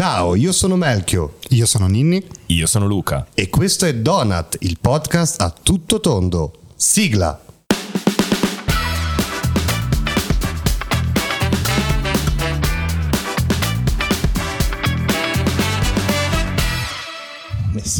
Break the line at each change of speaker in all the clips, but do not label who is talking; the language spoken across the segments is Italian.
Ciao, io sono Melchio.
Io sono Ninni.
Io sono Luca.
E questo è Donut, il podcast a tutto tondo. Sigla!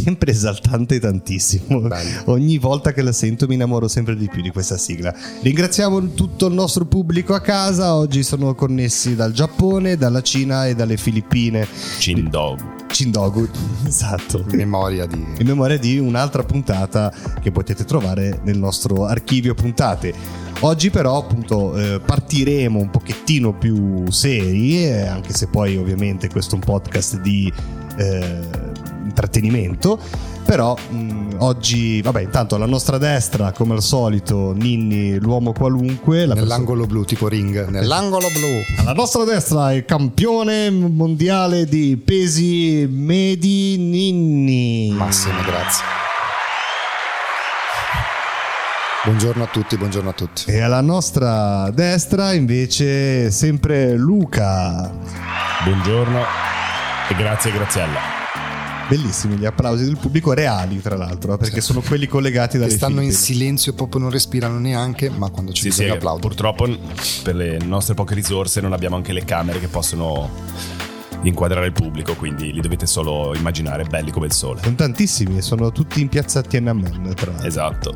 Sempre esaltante tantissimo.
Bello.
Ogni volta che la sento mi innamoro sempre di più di questa sigla. Ringraziamo tutto il nostro pubblico a casa. Oggi sono connessi dal Giappone, dalla Cina e dalle Filippine.
Chindogu.
Cindogu, esatto.
In memoria di...
In memoria di un'altra puntata che potete trovare nel nostro archivio puntate. Oggi però appunto eh, partiremo un pochettino più seri, eh, anche se poi ovviamente questo è un podcast di eh, intrattenimento. Però mh, oggi, vabbè, intanto alla nostra destra, come al solito, Ninni, l'uomo qualunque. La
Nell'angolo blu, tipo ring. Nell'angolo blu.
alla nostra destra il campione mondiale di pesi medi Ninni.
Massimo, grazie. Buongiorno a tutti, buongiorno a tutti.
E alla nostra destra invece sempre Luca.
Buongiorno e grazie Graziella.
Bellissimi gli applausi del pubblico, reali tra l'altro, perché sono quelli collegati dalle
Che stanno in
Filippine.
silenzio, proprio non respirano neanche, ma quando ci
Sì, sì,
bisogna applaudono.
purtroppo per le nostre poche risorse non abbiamo anche le camere che possono inquadrare il pubblico, quindi li dovete solo immaginare belli come il sole.
Sono tantissimi e sono tutti in piazza Tiananmen, tra l'altro.
Esatto.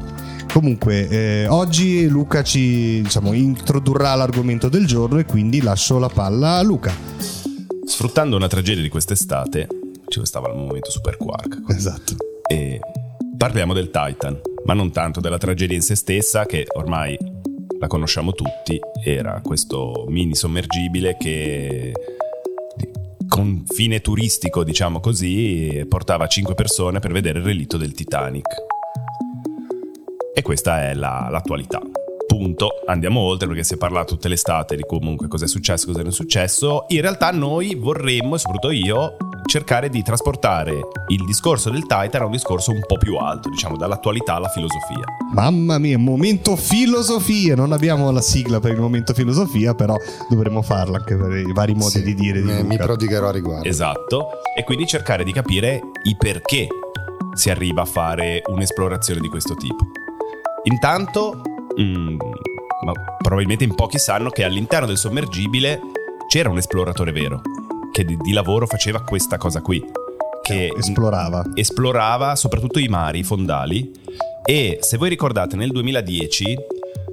Comunque, eh, oggi Luca ci diciamo, introdurrà l'argomento del giorno e quindi lascio la palla a Luca.
Sfruttando una tragedia di quest'estate, ci stava al momento Super Quark.
Esatto.
E parliamo del Titan, ma non tanto della tragedia in se stessa, che ormai la conosciamo tutti. Era questo mini sommergibile che con fine turistico, diciamo così, portava 5 persone per vedere il relitto del Titanic. E questa è la- l'attualità. Punto. Andiamo oltre perché si è parlato tutta l'estate di comunque cosa è successo, cosa non è successo. In realtà noi vorremmo, e soprattutto io, cercare di trasportare il discorso del Titan a un discorso un po' più alto, diciamo dall'attualità alla filosofia.
Mamma mia, momento filosofia. Non abbiamo la sigla per il momento filosofia, però dovremmo farla anche per i vari modi
Sì,
di dire. Di
mi, prodigherò a riguardo.
Esatto. E quindi cercare di capire i perché si arriva a fare un'esplorazione di questo tipo. Intanto, mm, ma probabilmente in pochi sanno che all'interno del sommergibile c'era un esploratore vero che di, di lavoro faceva questa cosa qui. Che
Esplorava.
esplorava soprattutto i mari i fondali e se voi ricordate nel 2010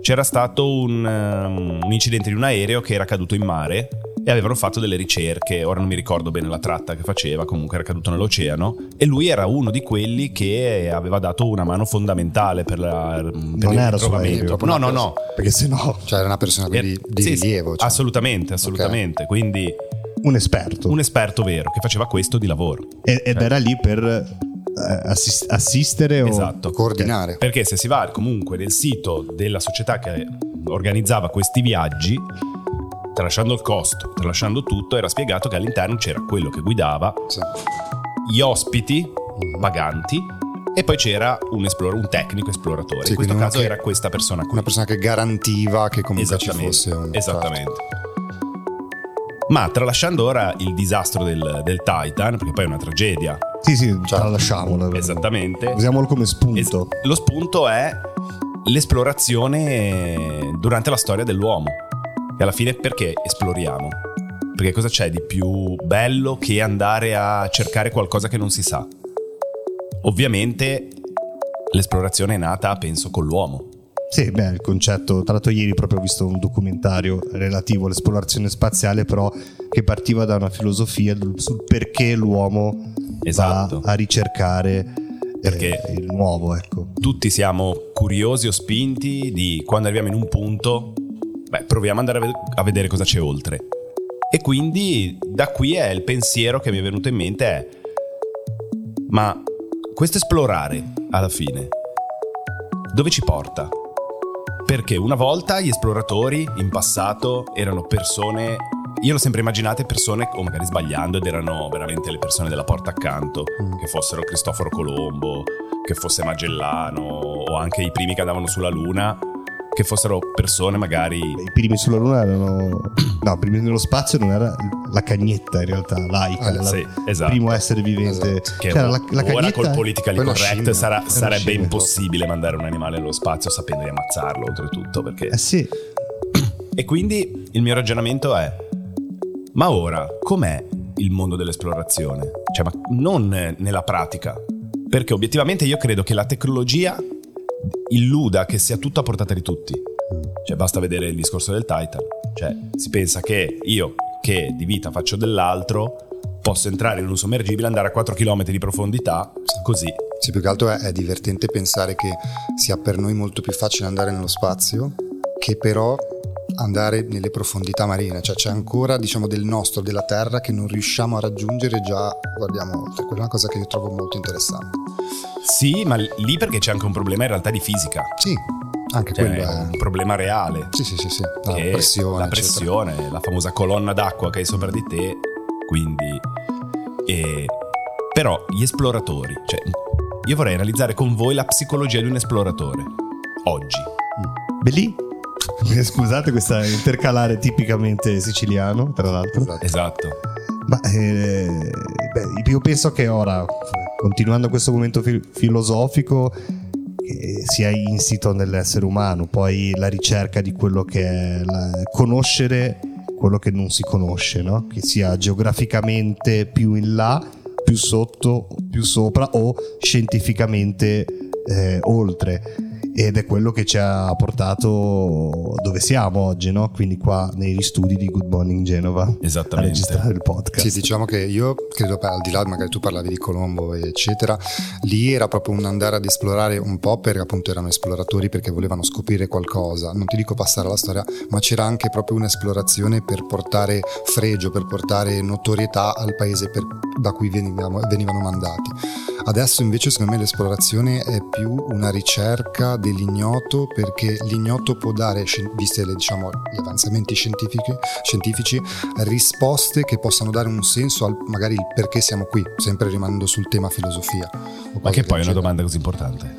c'era stato un, um, un incidente di un aereo che era caduto in mare e avevano fatto delle ricerche, ora non mi ricordo bene la tratta che faceva, comunque era caduto nell'oceano e lui era uno di quelli che aveva dato una mano fondamentale per, la, per
Non
il
era
ritrovamento. No, no, no.
Perché sennò
Cioè, era una persona quindi di
Sì, sì,
rilievo. cioè.
Assolutamente, assolutamente. Quindi
un esperto.
un esperto vero che faceva questo di lavoro.
E- ed era lì per eh, assis- assistere o
Esatto.
Coordinare.
Perché se si va comunque nel sito della società che organizzava questi viaggi, tralasciando il costo, tralasciando tutto, era spiegato che all'interno c'era quello che guidava,
Sì.
gli ospiti paganti e poi c'era un, esplor- un tecnico esploratore.
Sì,
In questo caso era questa persona qui.
Una persona che garantiva che comunque ci fosse un...
Esattamente. Ma tralasciando ora il disastro del, del Titan, perché poi è una tragedia,
Sì, sì,
Certo.
tralasciamolo.
esattamente.
Usiamolo come
Es-
spunto.
lo spunto è l'esplorazione durante la storia dell'uomo. E alla fine perché esploriamo? Perché cosa c'è di più bello che andare a cercare qualcosa che non si sa? Ovviamente l'esplorazione è nata, penso, con l'uomo.
Sì, beh, il concetto, tra l'altro ieri proprio ho visto un documentario relativo all'esplorazione spaziale, però che partiva da una filosofia sul perché l'uomo
Esatto.
va a ricercare eh, il nuovo, ecco.
Tutti siamo curiosi o spinti di quando arriviamo in un punto, beh, proviamo ad andare a ved- a vedere cosa c'è oltre. E quindi da qui è il pensiero che mi è venuto in mente è, ma questo esplorare alla fine, dove ci porta? Perché una volta gli esploratori in passato erano persone, io l'ho sempre immaginate persone, o magari sbagliando, ed erano veramente le persone della porta accanto, che fossero Cristoforo Colombo, che fosse Magellano, o anche i primi che andavano sulla Luna, che fossero persone magari...
I primi sulla Luna erano... No, i primi nello spazio non era la cagnetta in realtà, laica,
Ah,
sì,
il
esatto.
primo essere vivente.
Esatto.
Che
C'era la, la
ora col politically correct sarà- sarebbe
scimmia.
impossibile mandare un animale allo spazio sapendo di ammazzarlo oltretutto perché...
Eh sì,
E quindi il mio ragionamento è: ma ora com'è il mondo dell'esplorazione? Cioè, ma non nella pratica. Perché obiettivamente io credo che la tecnologia illuda che sia tutto a portata di tutti. Cioè, basta vedere il discorso del Titan. Cioè, si pensa che io, che di vita faccio dell'altro, posso entrare in un sommergibile, andare a 4 km di profondità, così.
Sì, più che altro è, è divertente pensare che sia per noi molto più facile andare nello spazio che però andare nelle profondità marine, cioè c'è ancora diciamo del nostro, della Terra che non riusciamo a raggiungere già guardiamo oltre, quella è una cosa che io trovo molto interessante.
Sì, ma lì perché c'è anche un problema in realtà di fisica.
Sì, anche
Cioè,
quello
è un problema reale.
Sì, sì, sì, sì, la pressione,
la
eccetera.
pressione, la famosa colonna d'acqua che hai sopra di te. Quindi, e- però gli esploratori, cioè, io vorrei analizzare con voi la psicologia di un esploratore oggi.
Belì. Scusate questa intercalare tipicamente siciliano, tra l'altro.
Esatto.
Esatto.
Ma eh, beh, io penso che ora, continuando questo momento fi- filosofico, che sia insito nell'essere umano, poi la ricerca di quello che è la- conoscere quello che non si conosce, no? che sia geograficamente più in là, più sotto, più sopra o scientificamente eh, oltre. Ed è quello che ci ha portato dove siamo oggi, no? quindi qua nei studi di Good Morning Genova a
Esattamente.
registrare il podcast.
Sì, diciamo che io credo, al di là, magari tu parlavi di Colombo, eccetera, lì era proprio un andare ad esplorare un po' perché appunto erano esploratori perché volevano scoprire qualcosa. Non ti dico passare alla storia, ma c'era anche proprio un'esplorazione per portare fregio, per portare notorietà al paese per- da cui venivamo- venivano mandati. Adesso invece secondo me l'esplorazione è più una ricerca dell'ignoto perché l'ignoto può dare, viste le, diciamo, gli avanzamenti scientifici, scientifici, risposte che possano dare un senso al magari il perché siamo qui, sempre rimanendo sul tema filosofia.
Ma che poi è una domanda così importante.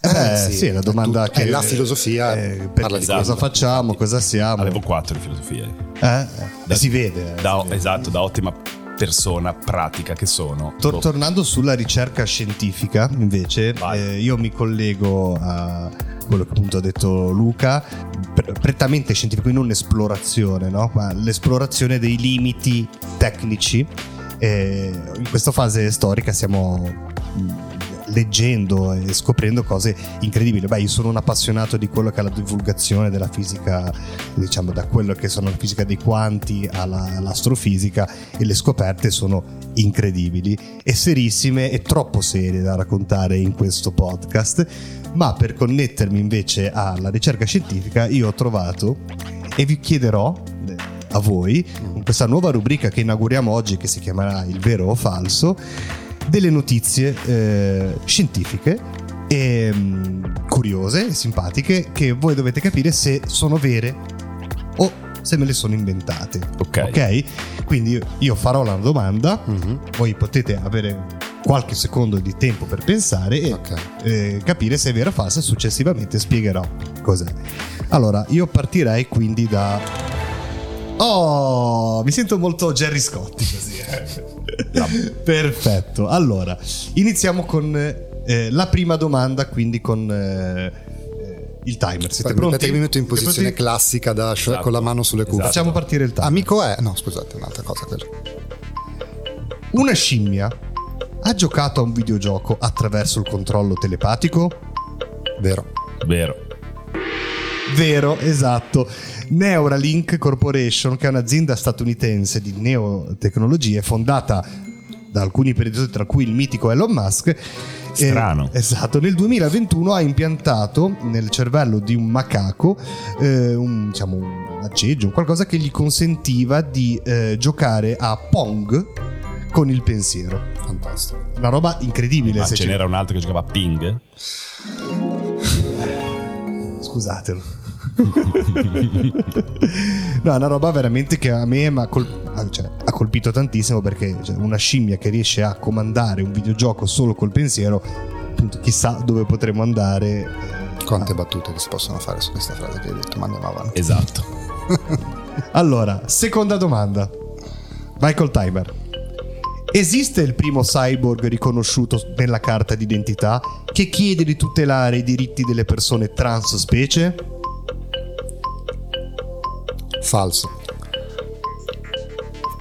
Eh,
Eh,
sì,
sì,
è la domanda
è tutto-
che
è la filosofia,
eh,
parla
perché
di
cosa facciamo, cosa siamo.
Avevo 4 di filosofia.
Eh, eh, si vede. eh,
Da-
si vede.
esatto, da ottima persona pratica che sono.
Tor-
Boh,
tornando sulla ricerca scientifica, invece, eh, io mi collego a quello che appunto ha detto Luca, pre- prettamente scientifico, non esplorazione, no? ma l'esplorazione dei limiti tecnici. Eh, in questa fase storica stiamo mh, leggendo e scoprendo cose incredibili. Beh, io sono un appassionato di quello che è la divulgazione della fisica, diciamo da quello che sono la fisica dei quanti alla- all'astrofisica e le scoperte sono incredibili e serissime e troppo serie da raccontare in questo podcast. Ma per connettermi invece alla ricerca scientifica, io ho trovato e vi chiederò eh, a voi in questa nuova rubrica che inauguriamo oggi, che si chiamerà Il vero o falso, delle notizie eh, scientifiche e mm, curiose e simpatiche che voi dovete capire se sono vere o se me le sono inventate.
Ok.
Ok? Quindi io- farò la domanda,
Mhm,
voi potete avere qualche secondo di tempo per pensare e
ok.
eh, capire se è vero o falso e successivamente spiegherò cos'è. Allora, io partirei quindi da... Oh, mi sento molto Jerry Scotti così. eh. Perfetto. Allora, iniziamo con eh, la prima domanda, quindi con eh, eh, il timer. Siete
Aspetta,
pronti?
mi metto in posizione classica da
Esatto.
con la mano sulle cuffie.
Esatto.
Facciamo partire il timer.
Amico è... No, scusate, un'altra cosa quella.
Una scimmia ha giocato a un videogioco attraverso il controllo telepatico?
Vero.
Vero.
Vero, esatto. Neuralink Corporation, che è un'azienda statunitense di neotecnologie fondata da alcuni imprenditori, tra cui il mitico Elon Musk. eh,
Strano.
esatto, nel 2021 ha impiantato nel cervello di un macaco eh, un, diciamo, un aggeggio, qualcosa che gli consentiva di eh, giocare a Pong con il pensiero.
Fantastico.
Una roba incredibile.
Ma ce
ci-
n'era un altro che giocava a ping?
Scusatelo. No, è una roba veramente che a me col- ah, cioè, ha colpito tantissimo perché cioè, una scimmia che riesce a comandare un videogioco solo col pensiero, appunto, chissà dove potremo andare. eh,
Quante battute che si possono fare su questa frase che hai detto, ma andiamo avanti.
Esatto.
Allora, seconda domanda. Vai col timer. Esiste il primo cyborg riconosciuto nella carta d'identità che chiede di tutelare i diritti delle persone transspecie?
Falso.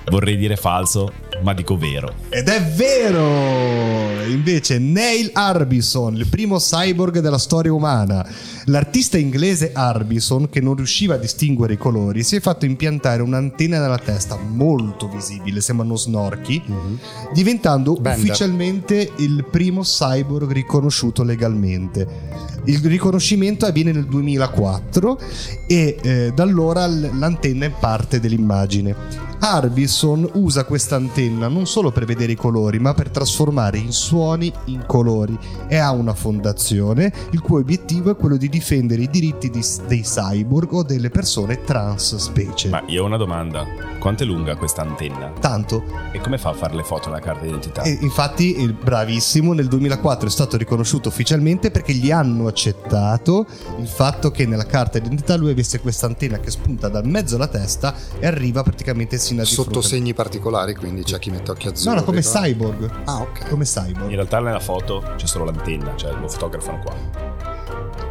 Vorrei dire falso, ma dico vero.
Ed è vero! Invece Neil Arbison, il primo cyborg della storia umana. L'artista inglese Arbison, che non riusciva a distinguere i colori, si è fatto impiantare un'antenna nella testa molto visibile, sembrano snorchi, diventando
Bender.
ufficialmente il primo cyborg riconosciuto legalmente. Il riconoscimento avviene nel 2004 e eh, da allora l'antenna è parte dell'immagine. Arbison usa questa antenna non solo per vedere i colori, ma per trasformare i suoni in colori e ha una fondazione il cui obiettivo è quello di difendere i diritti di- dei cyborg o delle persone trans specie.
Ma io ho una domanda. Quanto è lunga questa antenna?
Tanto
E come fa a fare le foto alla carta d'identità?
E infatti, il bravissimo, nel 2004 è stato riconosciuto ufficialmente perché gli hanno accettato il fatto che nella carta d'identità lui avesse questa antenna che spunta dal mezzo alla testa e arriva praticamente sino a di
Sotto
fronte.
segni particolari, quindi c'è chi mette occhi azzurri.
No, no, come
però-
cyborg.
Ah, ok.
Come
In
cyborg.
realtà nella foto c'è solo l'antenna, cioè lo fotografano qua.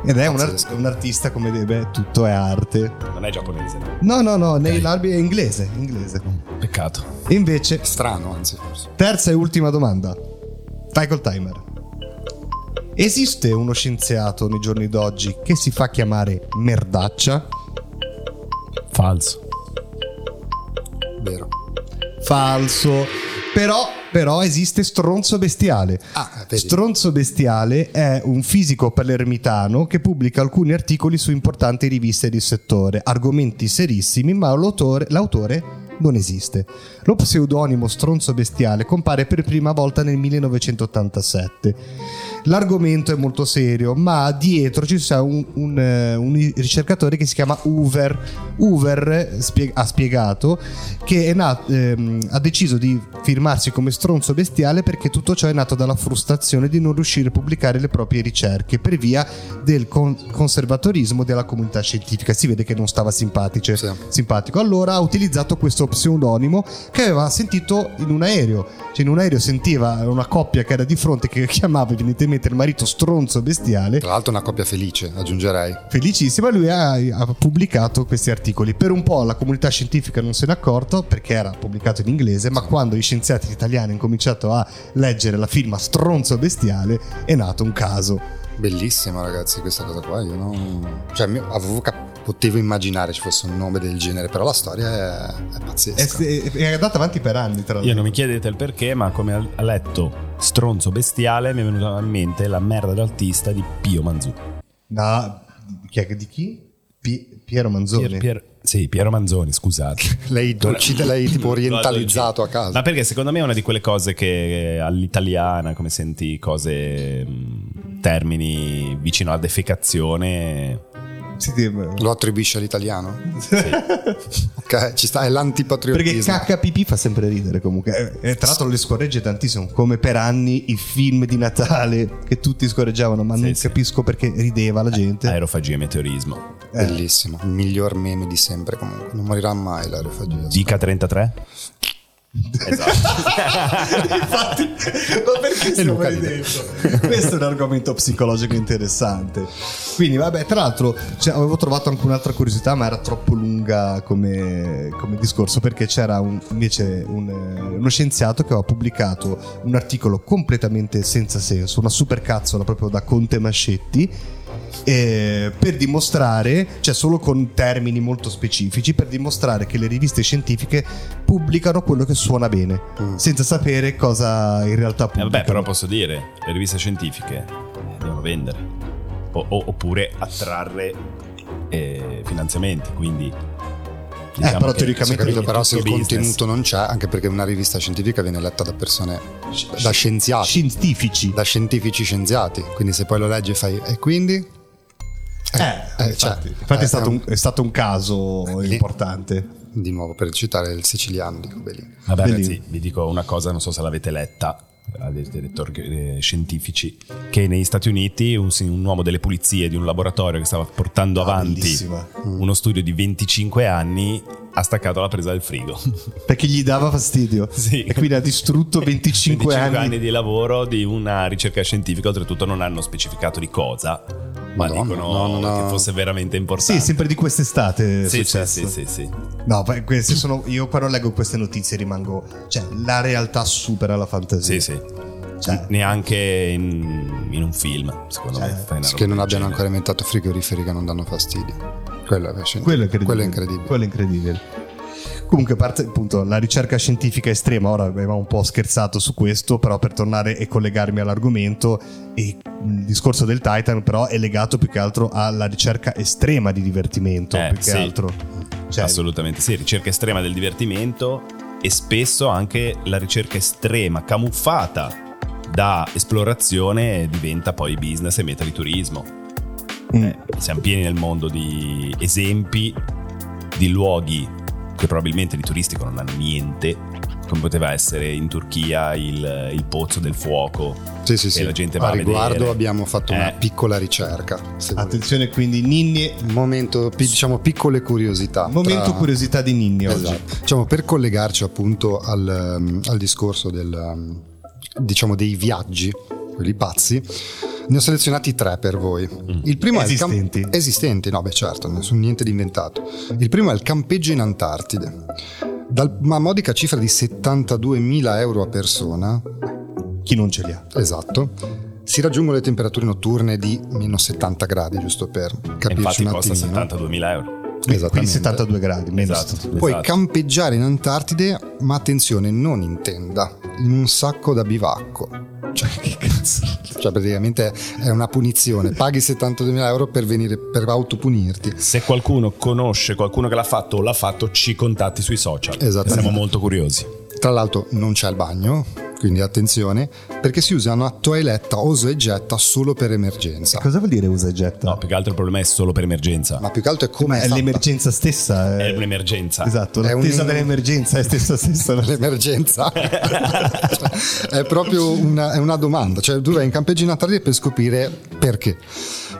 Ed è un, ar-
Pazzesco.
un artista come deve, tutto è arte.
Non è giapponese.
No, no, no, Neil Arby è inglese, inglese.
Peccato.
Invece,
Strano, anzi, forse.
terza e ultima domanda. Vai col timer. Esiste uno scienziato nei giorni d'oggi che si fa chiamare merdaccia?
Falso.
Vero.
Falso. Però, però esiste Stronzo Bestiale.
Ah.
Stronzo Bestiale è un fisico palermitano che pubblica alcuni articoli su importanti riviste di settore, argomenti serissimi, ma l'autore, l'autore non esiste. Lo pseudonimo Stronzo Bestiale compare per prima volta nel 1987. L'argomento è molto serio, ma dietro ci sta un, un, eh, un ricercatore che si chiama Hoover. Hoover spie- ha spiegato che nato- ehm, ha deciso di firmarsi come stronzo bestiale perché tutto ciò è nato dalla frustrazione di non riuscire a pubblicare le proprie ricerche per via del con- conservatorismo della comunità scientifica. Si vede che non stava simpatice-
Sì.
simpatico. Allora ha utilizzato questo pseudonimo che aveva sentito in un aereo. Cioè in un aereo sentiva una coppia che era di fronte che chiamava evidentemente il marito stronzo bestiale
Tra l'altro una coppia felice, aggiungerei.
felicissima, lui ha, ha pubblicato questi articoli. Per un po' la comunità scientifica non se n'è accorto perché era pubblicato in inglese, ma quando gli scienziati italiani hanno cominciato a leggere la firma Stronzo Bestiale è nato un caso.
Bellissima, ragazzi, questa cosa qua. Io non. Cioè, avevo cap- potevo immaginare ci fosse un nome del genere, però la storia è, è pazzesca.
è- è andata avanti per anni, tra l'altro.
Io non mi chiedete il perché, ma come ha- letto Stronzo Bestiale mi è venuta in mente la merda d'artista di Pio Manzù.
No, chi è- di chi? Pi- Piero Manzoni.
Pier- Pier- sì, Piero Manzoni, scusate.
Lei, dolci- lei tipo orientalizzato a casa.
Ma perché secondo me è una di quelle cose che all'italiana, come senti cose, mh, termini vicino alla defecazione,
Lo attribuisce all'italiano? ok, ci sta, è
Perché
l'antipatriottismo.
cacca pipì fa sempre ridere comunque. E tra l'altro le scorregge tantissimo, come per anni i film di Natale che tutti scorreggiavano, ma
Sì,
non
sì.
capisco perché rideva la gente.
aerofagia e meteorismo.
Bellissimo, il miglior meme di sempre comunque. Non morirà mai l'aerofagia.
Dica 33? Esatto.
Infatti, ma perché stiamo ridendo? Questo è un argomento psicologico interessante. Quindi, vabbè, tra l'altro cioè, avevo trovato anche un'altra curiosità, ma era troppo lunga come, come discorso perché c'era un- invece un, eh, uno scienziato che aveva pubblicato un articolo completamente senza senso, una supercazzola proprio da Conte Mascetti. Eh, per dimostrare, cioè solo con termini molto specifici, per dimostrare che le riviste scientifiche pubblicano quello che suona bene,
Mm.
senza sapere cosa in realtà
Eh,
pubblicano.
vabbè, però posso dire, le riviste scientifiche eh, devono vendere. O- o- oppure attrarre eh, finanziamenti, quindi... diciamo
però
che-
teoricamente-
capito, però se il
business.
contenuto non c'è, anche perché una rivista scientifica viene letta da persone, da scienziati,
scientifici.
da scientifici scienziati, quindi se poi lo leggi e fai, e quindi?
Eh,
eh,
infatti,
cioè,
infatti è,
eh,
stato
è
un, è stato un caso
Lì-
importante.
Di nuovo, per citare il siciliano, dico Bellini.
Vabbè,
Bellino.
ragazzi, vi dico una cosa, non so se l'avete letta. ha dei direttori eh, scientifici, che negli Stati Uniti un, un, uomo delle pulizie di un laboratorio che stava portando ah, avanti bellissima. uno studio di 25 anni ha staccato la presa del frigo.
Perché gli dava fastidio.
Sì.
E quindi ha distrutto 25,
25
anni.
anni di lavoro di una ricerca scientifica, oltretutto non hanno specificato di cosa. Ma Madonna, dicono no, no, che fosse veramente importante.
Sì, sempre di quest'estate.
Sì, sì, sì, sì, sì.
No, queste sono, io quando leggo queste notizie rimango. Cioè, la realtà supera la fantasia.
Sì, sì. Cioè, neanche in, in, un film, secondo cioè, me.
Che non abbiano ancora inventato frigoriferi che non danno fastidio. Quello è,
quello è incredibile. Quello è incredibile. Quello è incredibile. Comunque, a parte appunto la ricerca scientifica estrema, ora avevamo un po' scherzato su questo, però per tornare e collegarmi all'argomento, il discorso del Titan però è legato più che altro alla ricerca estrema di divertimento,
eh,
più che
sì.
altro.
Cioè, Assolutamente sì, ricerca estrema del divertimento e spesso anche la ricerca estrema camuffata da esplorazione diventa poi business e meta di turismo. Mm. Eh, siamo pieni nel mondo di esempi di luoghi che probabilmente di turistico non hanno niente, come poteva essere in Turchia il, il pozzo del fuoco.
Sì, sì, sì.
La gente va
a riguardo
vedere.
abbiamo fatto eh. una piccola ricerca.
Attenzione, quindi Ninni.
Momento, diciamo, piccole curiosità.
Momento tra... curiosità di Ninni
esatto.
oggi.
Diciamo, per collegarci appunto al, al discorso del, diciamo, dei viaggi, quelli pazzi ne ho selezionati tre per voi.
Mm. Il primo esistenti.
è il camp- esistenti, no, beh, certo, nessun niente di inventato. Il primo è il campeggio in Antartide. Dal una modica cifra di 72.000 euro a persona.
Chi non ce li ha?
Esatto. Si raggiungono le temperature notturne di meno 70 gradi, giusto per capirci
Infatti
un
costa 72.000 euro.
Quindi 72 gradi, meno
esatto,
Puoi
esatto.
campeggiare in Antartide, ma attenzione, non in tenda, in un sacco da bivacco. Cioè, che cazzo? Cioè, praticamente è una punizione. Paghi 72.000 euro per venire per autopunirti.
Se qualcuno conosce qualcuno che l'ha fatto o l'ha fatto, ci contatti sui social.
Esatto.
Siamo molto curiosi.
Tra l'altro, non c'è il bagno, quindi attenzione, perché si usa una toiletta uso e getta solo per emergenza.
Cosa vuol dire usa e getta?
No, più che altro il problema è solo per emergenza.
Ma più che altro è come.
È, l'emergenza stessa.
È, è un'emergenza.
Esatto, l'attesa
un...
dell'emergenza è stessa stessa.
L'emergenza è proprio una, è una domanda. Cioè, tu vai in campeggio in per scoprire perché.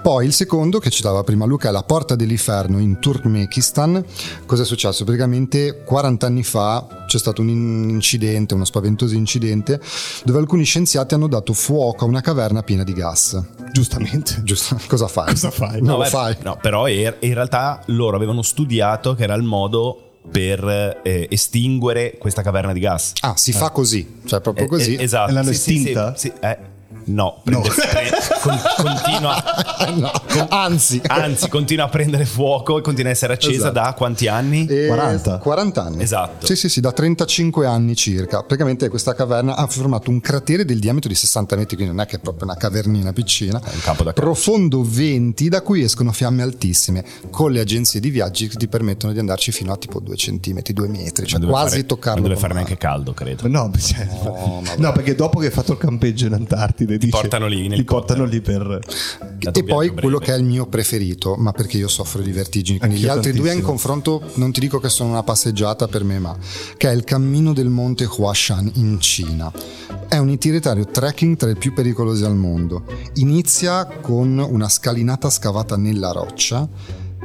Poi il secondo che citava prima Luca è la Porta dell'Inferno in Turkmenistan. Cosa è successo? Praticamente 40 anni fa c'è stato un incidente, uno spaventoso incidente, dove alcuni scienziati hanno dato fuoco a una caverna piena di gas.
Giustamente.
Giusto. Cosa fai?
Cosa fai?
No, beh,
fai.
No, però in realtà loro avevano studiato che era il modo per eh, estinguere questa caverna di gas.
Ah, si eh. fa così, cioè proprio così.
Eh, esatto.
E l'hanno
sì,
estinta?
Sì, sì, eh. No,
No.
con- continua,
No, Anzi,
anzi, continua a prendere fuoco e continua a essere accesa
Esatto.
da quanti anni?
E
40.
40 anni.
Esatto.
Sì, sì, sì, da 35 anni circa. Praticamente questa caverna ha formato un cratere del diametro di 60 metri, quindi non è che è proprio una cavernina piccina.
È un campo da.
Profondo 20, da cui escono fiamme altissime, con le agenzie di viaggi che ti permettono di andarci fino a tipo 2 cm, 2 metri, cioè quasi
fare-
toccarlo.
Non deve
con
fare neanche caldo, credo.
No, cioè-
No,
no, perché dopo che hai fatto il campeggio in Antartide dice-
portano lì
ti portano lì per
E poi quello che è il mio preferito, ma perché io soffro di vertigini. Quindi
Anch'io
gli altri due in
tantissimo.
confronto non ti dico che sono una passeggiata per me, ma che è il cammino del monte Huashan in Cina. È un itinerario trekking tra i più pericolosi al mondo. Inizia con una scalinata scavata nella roccia.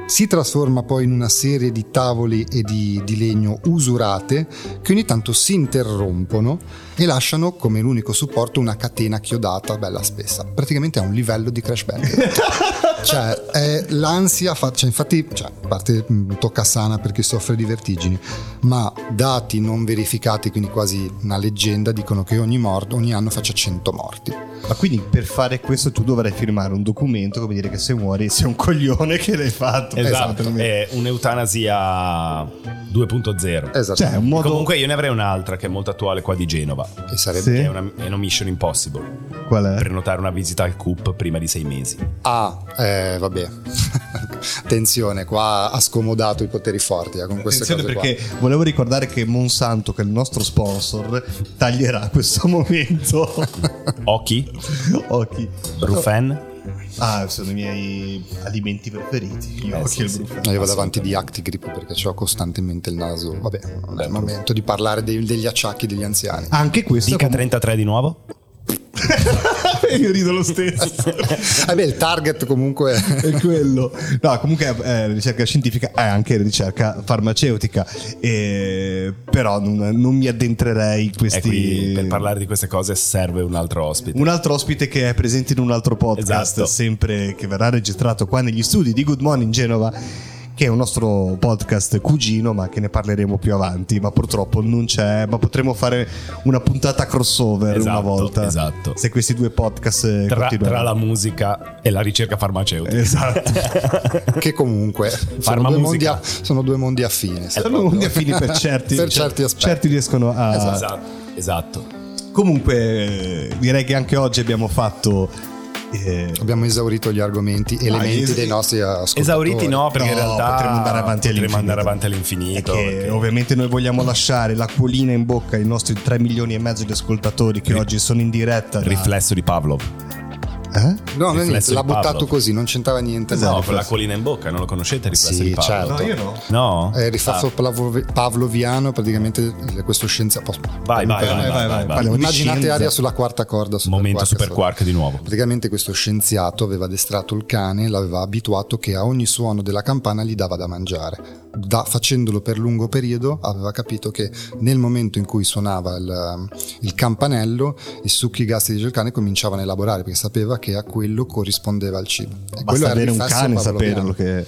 Si trasforma poi in una serie di tavoli e di, di legno usurate che ogni tanto si interrompono e lasciano come l'unico supporto una catena chiodata bella spessa. Praticamente è un livello di Crash Bandicoot. cioè, è l'ansia, fa- cioè, infatti, cioè, a parte mh, tocca sana per chi soffre di vertigini, ma dati non verificati, quindi quasi una leggenda, dicono che ogni, morto, ogni anno faccia 100 morti.
Ma quindi per fare questo tu dovrai firmare un documento come dire che se muori sei un coglione che l'hai fatto.
Esatto, è un'eutanasia 2.0.
Esatto.
Cioè, un modo
Comunque io ne avrei un'altra che è molto attuale qua di Genova.
E sarebbe...
Sì.
È una, è una mission impossible.
qual è?
Prenotare una visita al CUP prima di sei mesi.
Ah, eh, vabbè. Attenzione, qua ha scomodato i poteri forti eh, con queste
Attenzione
cose
perché volevo ricordare che Monsanto, che è il nostro sponsor, taglierà questo momento.
Occhi,
Occhi.
Rufen.
Ah, sono i miei alimenti preferiti.
Eh,
occhi
sì,
e il
sì.
brufolo.
Io vado avanti di Actigrip perché ho costantemente il naso. Vabbè, non è il momento di parlare dei- degli acciacchi degli anziani.
Anche questo
Dica
com-
33 di nuovo?
Io rido lo stesso.
Eh beh, il target comunque
è quello. No, comunque è ricerca scientifica è anche ricerca farmaceutica. E, però non, non mi addentrerei in questi.
qui per parlare di queste cose serve un altro ospite.
Un altro ospite che è presente in un altro podcast,
Esatto.
sempre che verrà registrato qua negli studi di Good Morning Genova, che è un nostro podcast cugino, ma che ne parleremo più avanti. Ma purtroppo non c'è, ma potremo fare una puntata crossover una
Esatto,
volta.
esatto.
Se questi due podcast eh,
Tra, tra la musica e la ricerca farmaceutica.
Esatto.
che comunque sono due, mondi, sono due mondi affini.
Sono
proprio.
mondi affini per certi,
Per certi aspetti.
certi riescono a,
Esatto. esatto.
Comunque, eh, direi che anche oggi abbiamo fatto. Eh,
Abbiamo esaurito gli argomenti, elementi
es-
dei nostri ascoltatori.
Esauriti no, perché in
No,
realtà
potremmo andare avanti
potremmo
all'infinito.
andare avanti all'infinito. perché-
ovviamente noi vogliamo lasciare l'acquolina in bocca ai nostri 3 milioni e mezzo di ascoltatori che oggi sono in diretta. da-
Riflesso di Pavlov.
Eh?
No, no,
Riflesso
niente, l'ha buttato
Pavlov.
così, non c'entrava niente.
Esatto.
No, con la collina in bocca, non lo conoscete riflesso
Sì,
di Pavlov?
certo.
No, io no.
No?
È il riflesso
Ah,
pavlovi- pavloviano, praticamente questo scienziato.
vai, vai, vai,
vai,
vai,
vai,
Immaginate
scienza.
aria sulla quarta corda. super
Momento
quark,
super quark di nuovo.
Praticamente questo scienziato aveva addestrato il cane, l'aveva abituato che a ogni suono della campana gli dava da mangiare. Da- facendolo per lungo periodo aveva capito che nel momento in cui suonava il, il campanello i succhi gastrici del cane cominciavano a elaborare perché sapeva che a quello corrispondeva il cibo. E quello
Basta avere un cane e saperlo che...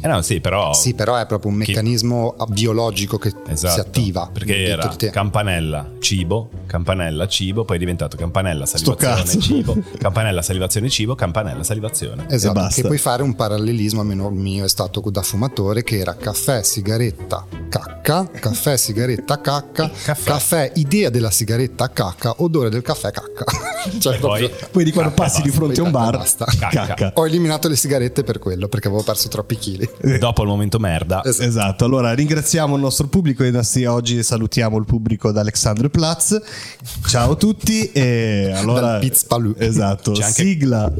Eh no, sì, però...
Sì, però è proprio un meccanismo biologico che
Esatto,
si attiva.
perché era
di
campanella, cibo, campanella, cibo, poi è diventato campanella, salivazione, cibo, campanella, salivazione, cibo, campanella, salivazione.
Esatto, che puoi fare un parallelismo, almeno il mio è stato da fumatore, che era caffè, sigaretta, cacca, caffè, sigaretta, cacca,
Caffè.
caffè, idea della sigaretta, cacca, odore del caffè, cacca. cioè,
E poi
proprio-
Poi di quando
Cacca,
passi di
basta,
fronte a un bar,
basta.
Cacca.
cacca.
Ho eliminato le sigarette per quello, perché avevo perso troppi chili.
Dopo il momento merda,
Esatto.
Esatto, allora ringraziamo il nostro pubblico e nostri- oggi salutiamo il pubblico da Alexandroplatz. Ciao a tutti e allora
Dal Piz Palù.
Esatto,
C'è anche-
sigla.